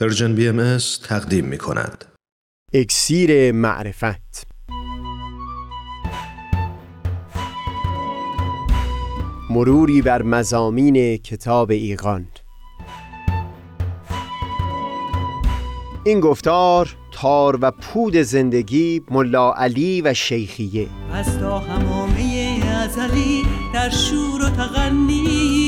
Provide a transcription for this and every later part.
Persian BMS تقدیم می کند. اکسیر معرفت. مروری بر مضامین کتاب ایقان این گفتار تار و پود زندگی ملا علی و شیخیه. از تا حمامه ازلی در شور و تغنی است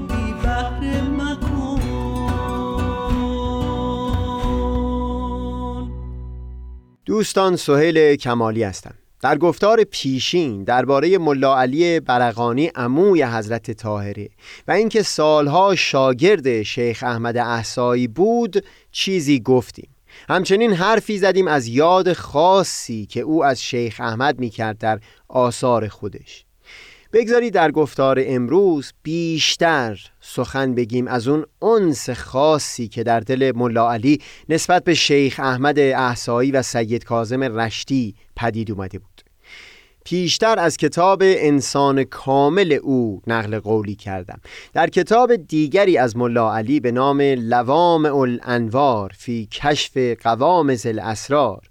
دوستان سهیل کمالی هستم. در گفتار پیشین درباره ملا علی برقانی عموی حضرت طاهره و اینکه سالها شاگرد شیخ احمد احسایی بود چیزی گفتیم. همچنین حرفی زدیم از یاد خاصی که او از شیخ احمد می‌کرد در آثار خودش. بگذارید در گفتار امروز بیشتر سخن بگیم از اون انس خاصی که در دل ملا علی نسبت به شیخ احمد احسایی و سید کازم رشتی پدید اومده بود. پیشتر از کتاب انسان کامل او نقل قولی کردم. در کتاب دیگری از ملا علی به نام لوام الانوار فی کشف قوام زل اسرار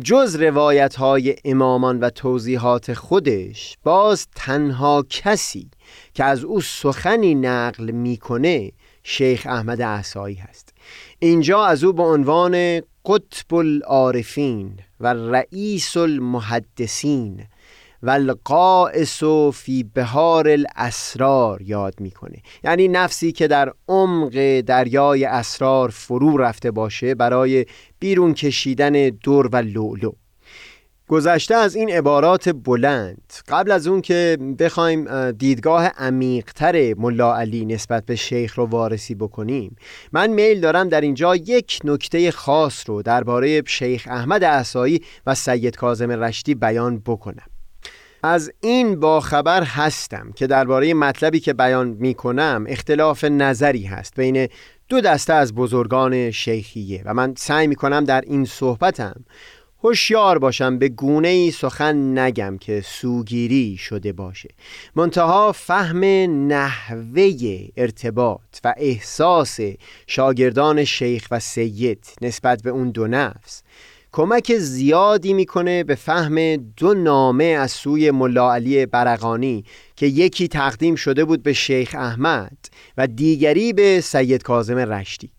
جز روایت های امامان و توضیحات خودش باز تنها کسی که از او سخنی نقل می‌کنه شیخ احمد احسایی هست. اینجا از او به عنوان قطب العارفین و رئیس المحدثین و القائس فی بهار الاسرار یاد می‌کنه. یعنی نفسی که در عمق دریای اسرار فرو رفته باشه برای بیرون کشیدن دور و لولو. گذشته از این عبارات بلند. قبل از اون که بخوایم دیدگاه عمیقتر ملا علی نسبت به شیخ رو وارسی بکنیم من میل دارم در اینجا یک نکته خاص رو درباره شیخ احمد احسایی و سید کازم رشتی بیان بکنم. از این با خبر هستم که درباره مطلبی که بیان می کنم اختلاف نظری هست بین دو دسته از بزرگان شیخیه و من سعی می کنم در این صحبتم هوشیار باشم به گونه ای سخن نگم که سوگیری شده باشه. منتها فهم نحوه ارتباط و احساس شاگردان شیخ و سید نسبت به اون دو نفس کمک زیادی می‌کنه به فهم دو نامه از سوی ملا علی برقانی که یکی تقدیم شده بود به شیخ احمد و دیگری به سید کازم رشتی.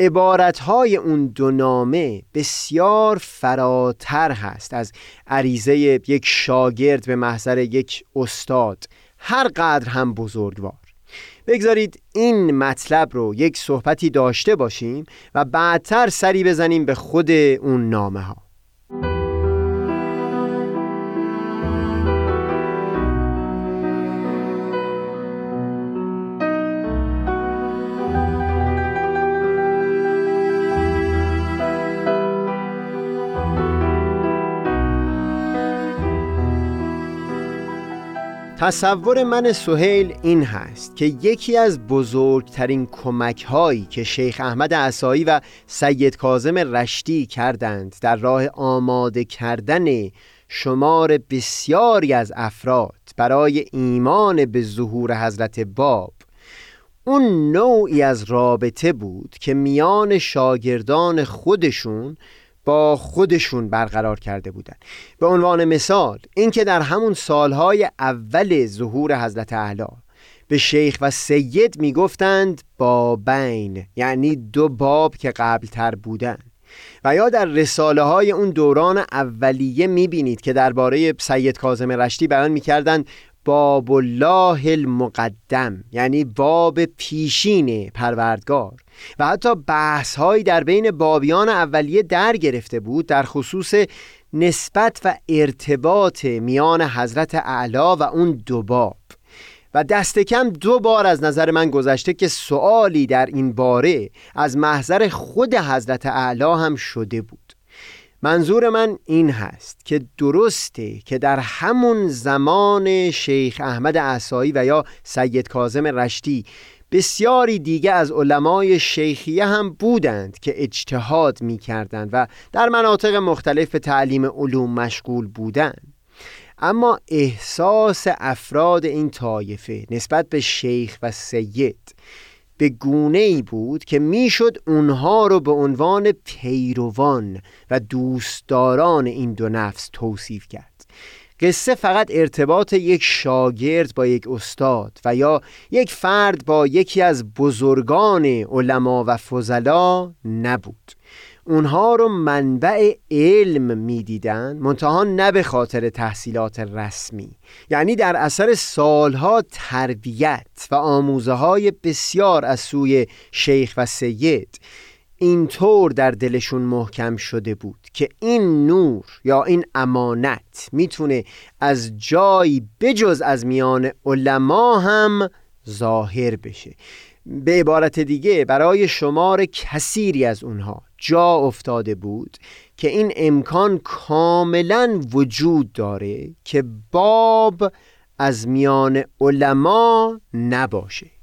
عبارتهای اون دو نامه بسیار فراتر هست از عریضه یک شاگرد به محضر یک استاد هر قدر هم بزرگوار. بگذارید این مطلب رو یک صحبتی داشته باشیم و بعدتر سری بزنیم به خود اون نامه ها تصور من سهیل این هست که یکی از بزرگترین کمک هایی که شیخ احمد عصایی و سید کازم رشتی کردند در راه آماده کردن شمار بسیاری از افراد برای ایمان به ظهور حضرت باب اون نوعی از رابطه بود که میان شاگردان خودشون با خودشون برقرار کرده بودند به عنوان مثال اینکه در همون سالهای اول ظهور حضرت اعلی به شیخ و سید می‌گفتند بابین یعنی دو باب که قبلتر بودند و یا در رساله های اون دوران اولیه می‌بینید که درباره سید کاظم رشتی بیان می‌کردند باب الله المقدم یعنی باب پیشین پروردگار. و حتی بحث هایی در بین بابیان اولیه در گرفته بود در خصوص نسبت و ارتباط میان حضرت اعلا و اون دو باب. و دست کم دو بار از نظر من گذشته که سوالی در این باره از محضر خود حضرت اعلی هم شده بود. منظور من این هست که درسته که در همون زمان شیخ احمد احسایی و یا سید کازم رشتی بسیاری دیگه از علمای شیخیه هم بودند که اجتهاد می کردند و در مناطق مختلف تعلیم علوم مشغول بودند. اما احساس افراد این طایفه نسبت به شیخ و سید به گونه ای بود که می‌شد اونها رو به عنوان پیروان و دوستداران این دو نفس توصیف کرد. قصه فقط ارتباط یک شاگرد با یک استاد و یا یک فرد با یکی از بزرگان علما و فضلا نبود. اونها رو منبع علم می‌دیدن منتها نه به خاطر تحصیلات رسمی. یعنی در اثر سالها تربیت و آموزه های بسیار از سوی شیخ و سید اینطور در دلشون محکم شده بود که این نور یا این امانت می‌تونه از جایی بجز از میان علما هم ظاهر بشه. به عبارت دیگه برای شمار کثیری از اونها جا افتاده بود که این امکان کاملا وجود داره که باب از میان علما نباشه.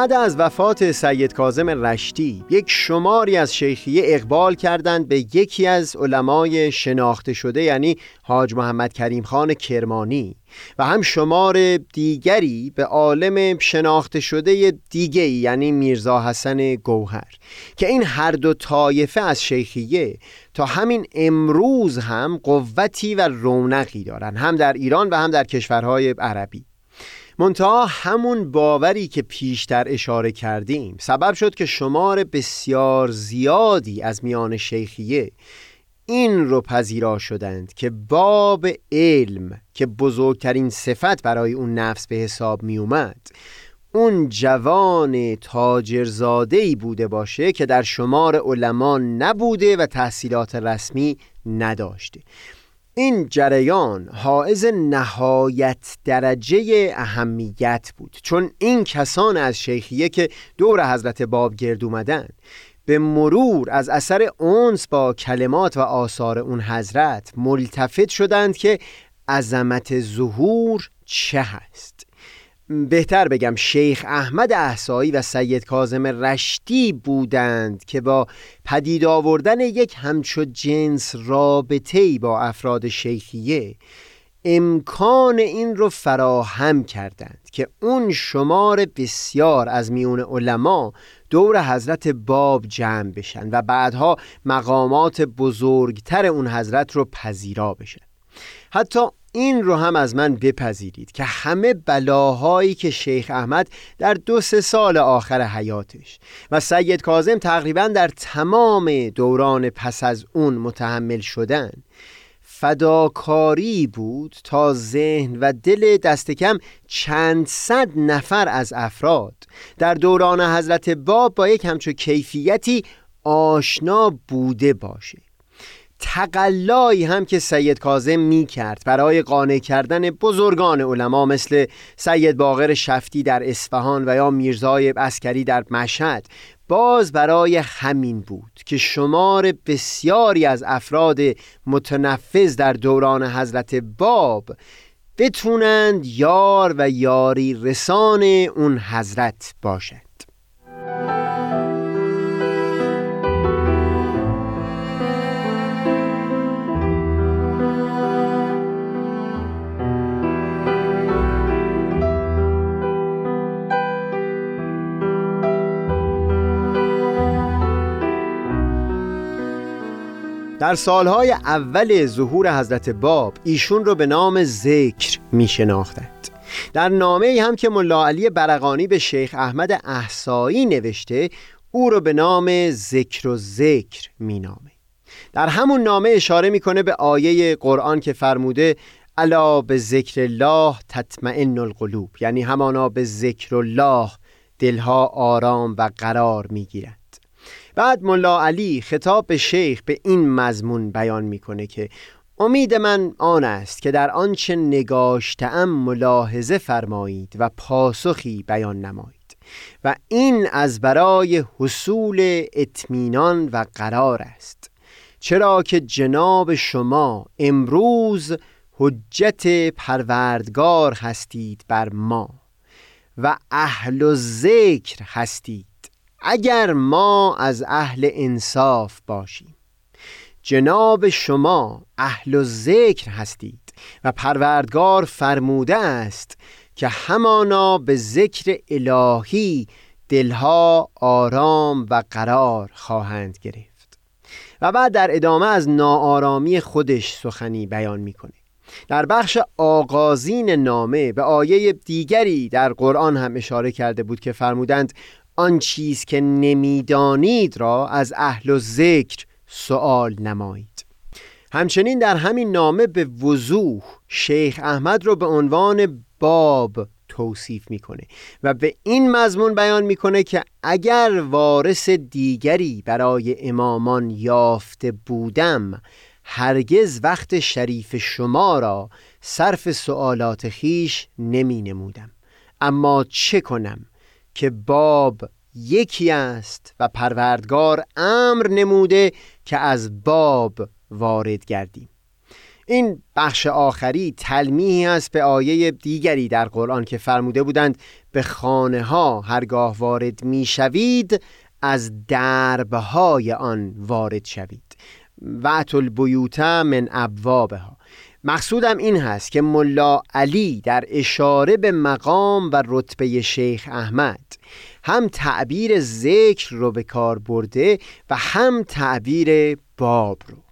بعد از وفات سید کازم رشتی یک شماری از شیخیه اقبال کردند به یکی از علمای شناخته شده یعنی حاج محمد کریم خان کرمانی و هم شمار دیگری به عالم شناخته شده دیگه یعنی میرزا حسن گوهر که این هر دو طایفه از شیخیه تا همین امروز هم قوتی و رونقی دارند هم در ایران و هم در کشورهای عربی. منتها همون باوری که پیشتر اشاره کردیم. سبب شد که شمار بسیار زیادی از میان شیخیه این رو پذیرا شدند که باب علم که بزرگترین صفت برای اون نفس به حساب می اومد اون جوان تاجرزادهی بوده باشه که در شمار علما نبوده و تحصیلات رسمی نداشته. این جریان حائز نهایت درجه اهمیت بود. چون این کسان از شیخیه که دور حضرت باب گرد اومدن. به مرور از اثر اونس با کلمات و آثار اون حضرت ملتفت شدند که عظمت ظهور چه هست بهتر بگم شیخ احمد احسایی و سید کازم رشتی بودند که با پدید آوردن یک همچو جنس رابطه با افراد شیخیه امکان این رو فراهم کردند که اون شمار بسیار از میون علما دور حضرت باب جمع بشن و بعدها مقامات بزرگتر اون حضرت رو پذیرا بشن. حتی این رو هم از من بپذیرید که همه بلاهایی که شیخ احمد در دو سه سال آخر حیاتش و سید کازم تقریبا در تمام دوران پس از اون متحمل شدن فداکاری بود تا ذهن و دل دست کم چند صد نفر از افراد در دوران حضرت باب با یک همچو کیفیتی آشنا بوده باشه. تقلایی هم که سید کازم می کرد برای قانع کردن بزرگان علما مثل سید باقر شفتی در اصفهان و یا میرزای اسکری در مشهد باز برای همین بود که شمار بسیاری از افراد متنفذ در دوران حضرت باب بتونند یار و یاری رسان اون حضرت باشد در سالهای اول ظهور حضرت باب ایشون رو به نام ذکر می شناختند در نامه هم که ملا علی برقانی به شیخ احمد احسایی نوشته او رو به نام ذکر و ذکر می نامه. در همون نامه اشاره می‌کنه به آیه قرآن که فرموده الا به ذکر الله تطمئن القلوب. یعنی همانا به ذکر الله دلها آرام و قرار می‌گیرد بعد ملا علی خطاب به شیخ به این مضمون بیان می‌کنه که امید من آن است که در آنچه نگاشتم ملاحظه فرمایید و پاسخی بیان نمایید و این از برای حصول اطمینان و قرار است. چرا که جناب شما امروز حجت پروردگار هستید بر ما و اهل ذکر هستید. اگر ما از اهل انصاف باشیم. جناب شما اهل ذکر هستید و پروردگار فرموده است که همانا به ذکر الهی دلها آرام و قرار خواهند گرفت. و بعد در ادامه از ناآرامی خودش سخنی بیان می‌کنه. در بخش آغازین نامه به آیه دیگری در قرآن هم اشاره کرده بود که فرمودند آن چیز که نمی‌دانید را از اهل و ذکر سوال نمایید. همچنین در همین نامه به وضوح شیخ احمد رو به عنوان باب توصیف می‌کنه و به این مضمون بیان می‌کنه که اگر وارث دیگری برای امامان یافته بودم هرگز وقت شریف شما را صرف سوالات خیش نمی نمودم اما چه کنم؟ که باب یکی است و پروردگار امر نموده که از باب وارد گردیم. این بخش آخری تلمیحی است به آیه دیگری در قرآن که فرموده بودند به خانه ها هرگاه وارد می شوید از دربهای آن وارد شوید. وعت البیوت من ابوابها. مقصودم این هست که ملا علی در اشاره به مقام و رتبه شیخ احمد هم تعبیر ذکر رو به کار برده و هم تعبیر باب رو.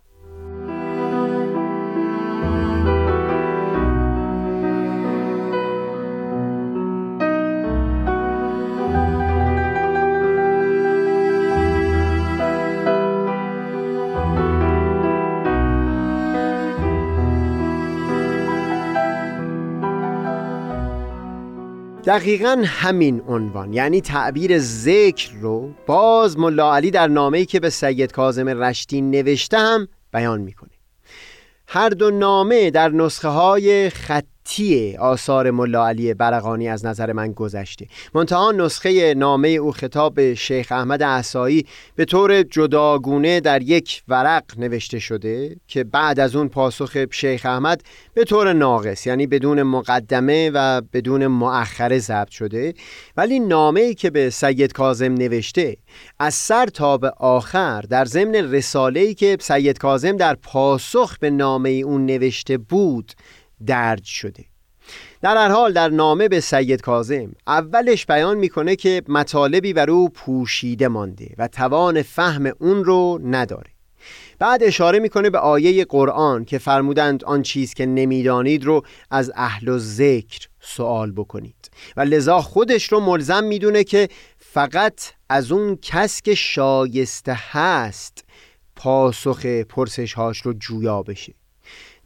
دقیقا همین عنوان یعنی تعبیر ذکر رو باز ملا علی در نامه‌ای که به سید کاظم رشتی نوشته هم بیان می‌کنه. هر دو نامه در نسخه های خط تی آثار ملا علی برقانی از نظر من گذشته. منتها نسخه نامه او خطاب شیخ احمد احسایی به طور جداگونه در یک ورق نوشته شده که بعد از اون پاسخ شیخ احمد به طور ناقص یعنی بدون مقدمه و بدون مؤخره ضبط شده. ولی نامه ای که به سید کازم نوشته از سر تا به آخر در ضمن رساله ای که سید کازم در پاسخ به نامه اون نوشته بود درج شده. در هر حال در نامه به سید کازم اولش بیان می‌کنه که مطالبی بر او پوشیده مانده و توان فهم اون رو نداره. بعد اشاره می‌کنه به آیه قرآن که فرمودند آن چیز که نمی‌دانید رو از اهل و ذکر سوال بکنید. و لذا خودش رو ملزم می‌دونه که فقط از اون کس که شایسته هست پاسخ پرسش هاش رو جویا بشه.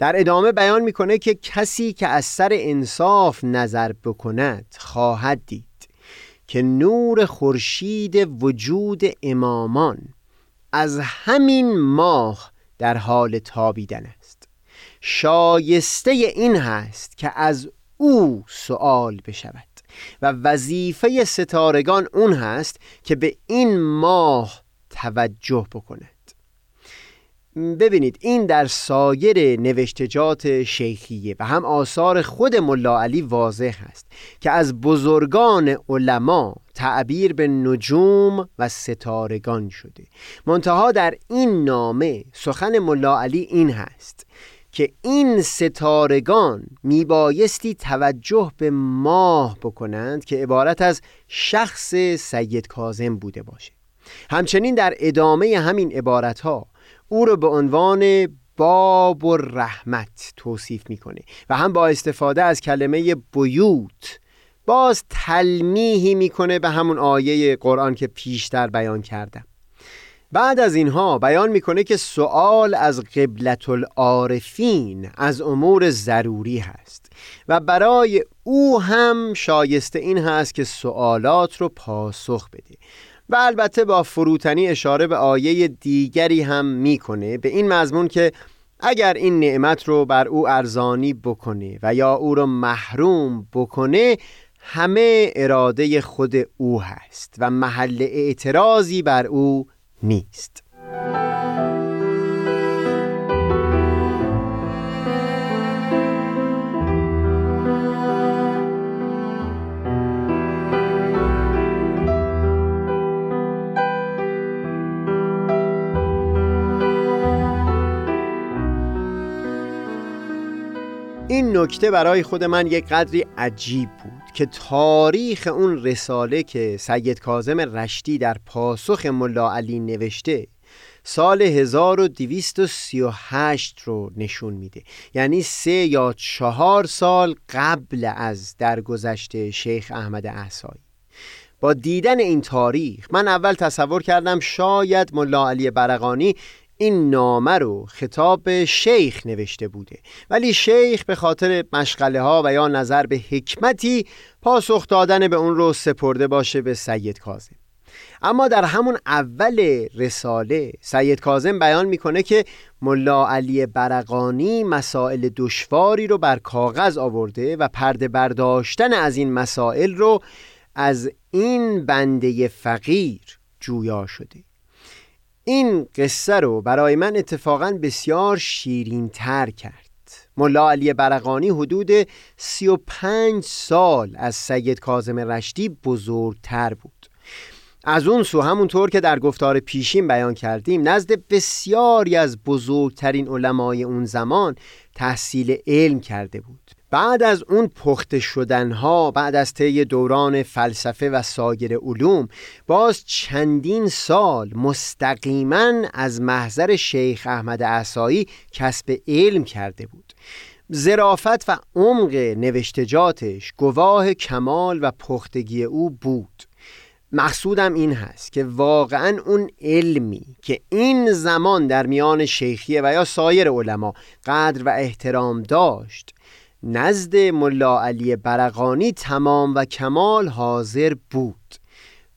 در ادامه بیان می‌کنه که کسی که از سر انصاف نظر بکند خواهد دید که نور خورشید وجود امامان از همین ماه در حال تابیدن است. شایسته این هست که از او سوال بشود و وظیفه ستارگان اون هست که به این ماه توجه بکنه. ببینید این در سایر نوشتجات شیخیه و هم آثار خود ملا علی واضح است که از بزرگان علما تعبیر به نجوم و ستارگان شده. منتها در این نامه سخن ملا علی این هست که این ستارگان میبایستی توجه به ماه بکنند که عبارت از شخص سید کازم بوده باشه. همچنین در ادامه همین عبارت ها او رو به عنوان باب و رحمت توصیف می‌کنه و هم با استفاده از کلمه بیوت باز تلمیحی می‌کنه به همون آیه قرآن که پیشتر بیان کردم. بعد از اینها بیان می‌کنه که سوال از قبلت العارفین از امور ضروری هست و برای او هم شایسته این هست که سوالات رو پاسخ بده. و البته با فروتنی اشاره به آیه دیگری هم می‌کنه. به این مضمون که اگر این نعمت رو بر او ارزانی بکنه و یا او رو محروم بکنه همه اراده خود او هست و محل اعتراضی بر او نیست. نکته برای خود من یک قدری عجیب بود که تاریخ اون رساله که سید کازم رشتی در پاسخ ملا علی نوشته سال 1238 رو نشون میده. یعنی سه یا چهار سال قبل از درگذشت شیخ احمد احسایی با دیدن این تاریخ من اول تصور کردم شاید ملا علی برقانی این نامه رو خطاب شیخ نوشته بوده. ولی شیخ به خاطر مشغله ها و یا نظر به حکمتی پاسخ دادن به اون رو سپرده باشه به سید کازم اما در همون اول رساله سید کازم بیان می‌کنه که ملا علی برقانی مسائل دشواری رو بر کاغذ آورده و پرده برداشتن از این مسائل رو از این بنده فقیر جویا شده. این قصه رو برای من اتفاقا بسیار شیرین تر کرد. ملا علی برقانی حدود 35 سال از سید کازم رشتی بزرگتر بود. از اون سو همونطور که در گفتار پیشین بیان کردیم نزد بسیاری از بزرگترین علمای اون زمان تحصیل علم کرده بود. بعد از اون پخته شدنها بعد از طی دوران فلسفه و سایر علوم باز چندین سال مستقیما از محضر شیخ احمد احسایی کسب علم کرده بود. زرافت و عمق نوشتجاتش گواه کمال و پختگی او بود. مقصودم این هست که واقعا اون علمی که این زمان در میان شیخیه و یا سایر علما قدر و احترام داشت نزد ملا علی برقانی تمام و کمال حاضر بود.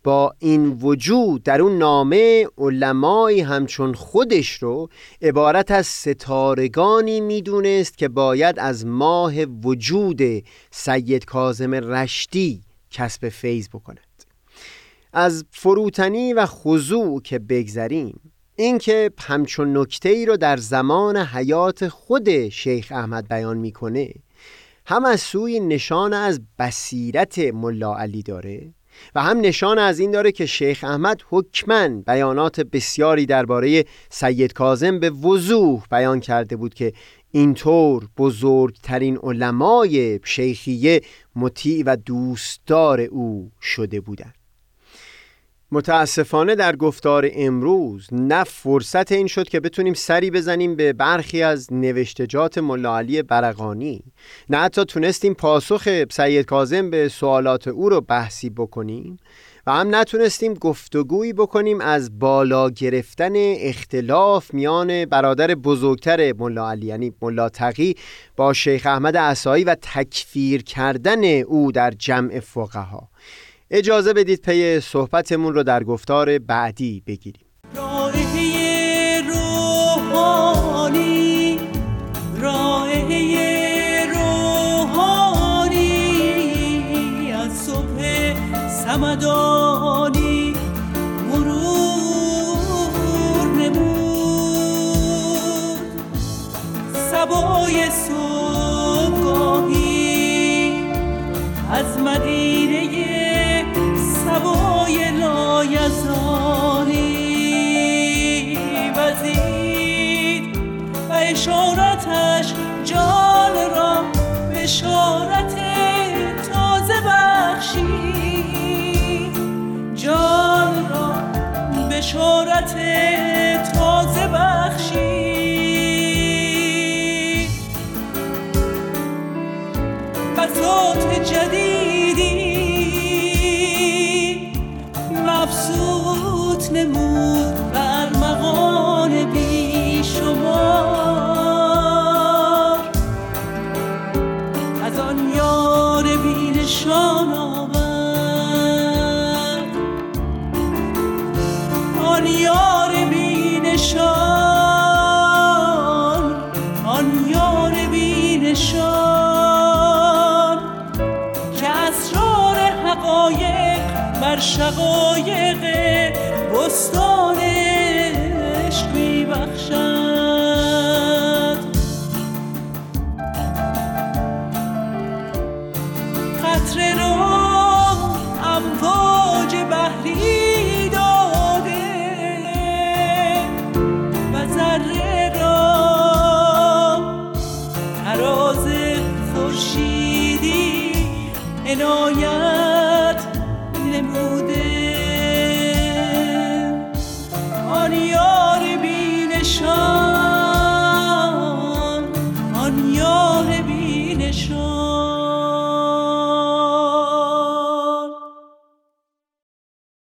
با این وجود در اون نامه علمایی همچون خودش رو عبارت از ستارگانی می‌دونست که باید از ماه وجود سید کازم رشتی کسب فیض بکند. از فروتنی و خضوع که بگذریم اینکه همچون نکته ای رو در زمان حیات خود شیخ احمد بیان می‌کنه هم از سوی نشان از بصیرت ملا علی داره و هم نشان از این داره که شیخ احمد حکمن بیانات بسیاری درباره سید کازم به وضوح بیان کرده بود که اینطور بزرگترین علمای شیخیه مطیع و دوستدار او شده بودند. متاسفانه در گفتار امروز نه فرصت این شد که بتونیم سری بزنیم به برخی از نوشتجات ملا علی برقانی. نه حتی تونستیم پاسخ سید کازم به سوالات او رو بحثی بکنیم و هم نتونستیم گفتگویی بکنیم از بالا گرفتن اختلاف میان برادر بزرگتر ملا علی یعنی ملا تقی با شیخ احمد عصایی و تکفیر کردن او در جمع فقها. اجازه بدید پی صحبتمون رو در گفتار بعدی بگیریم. رائحه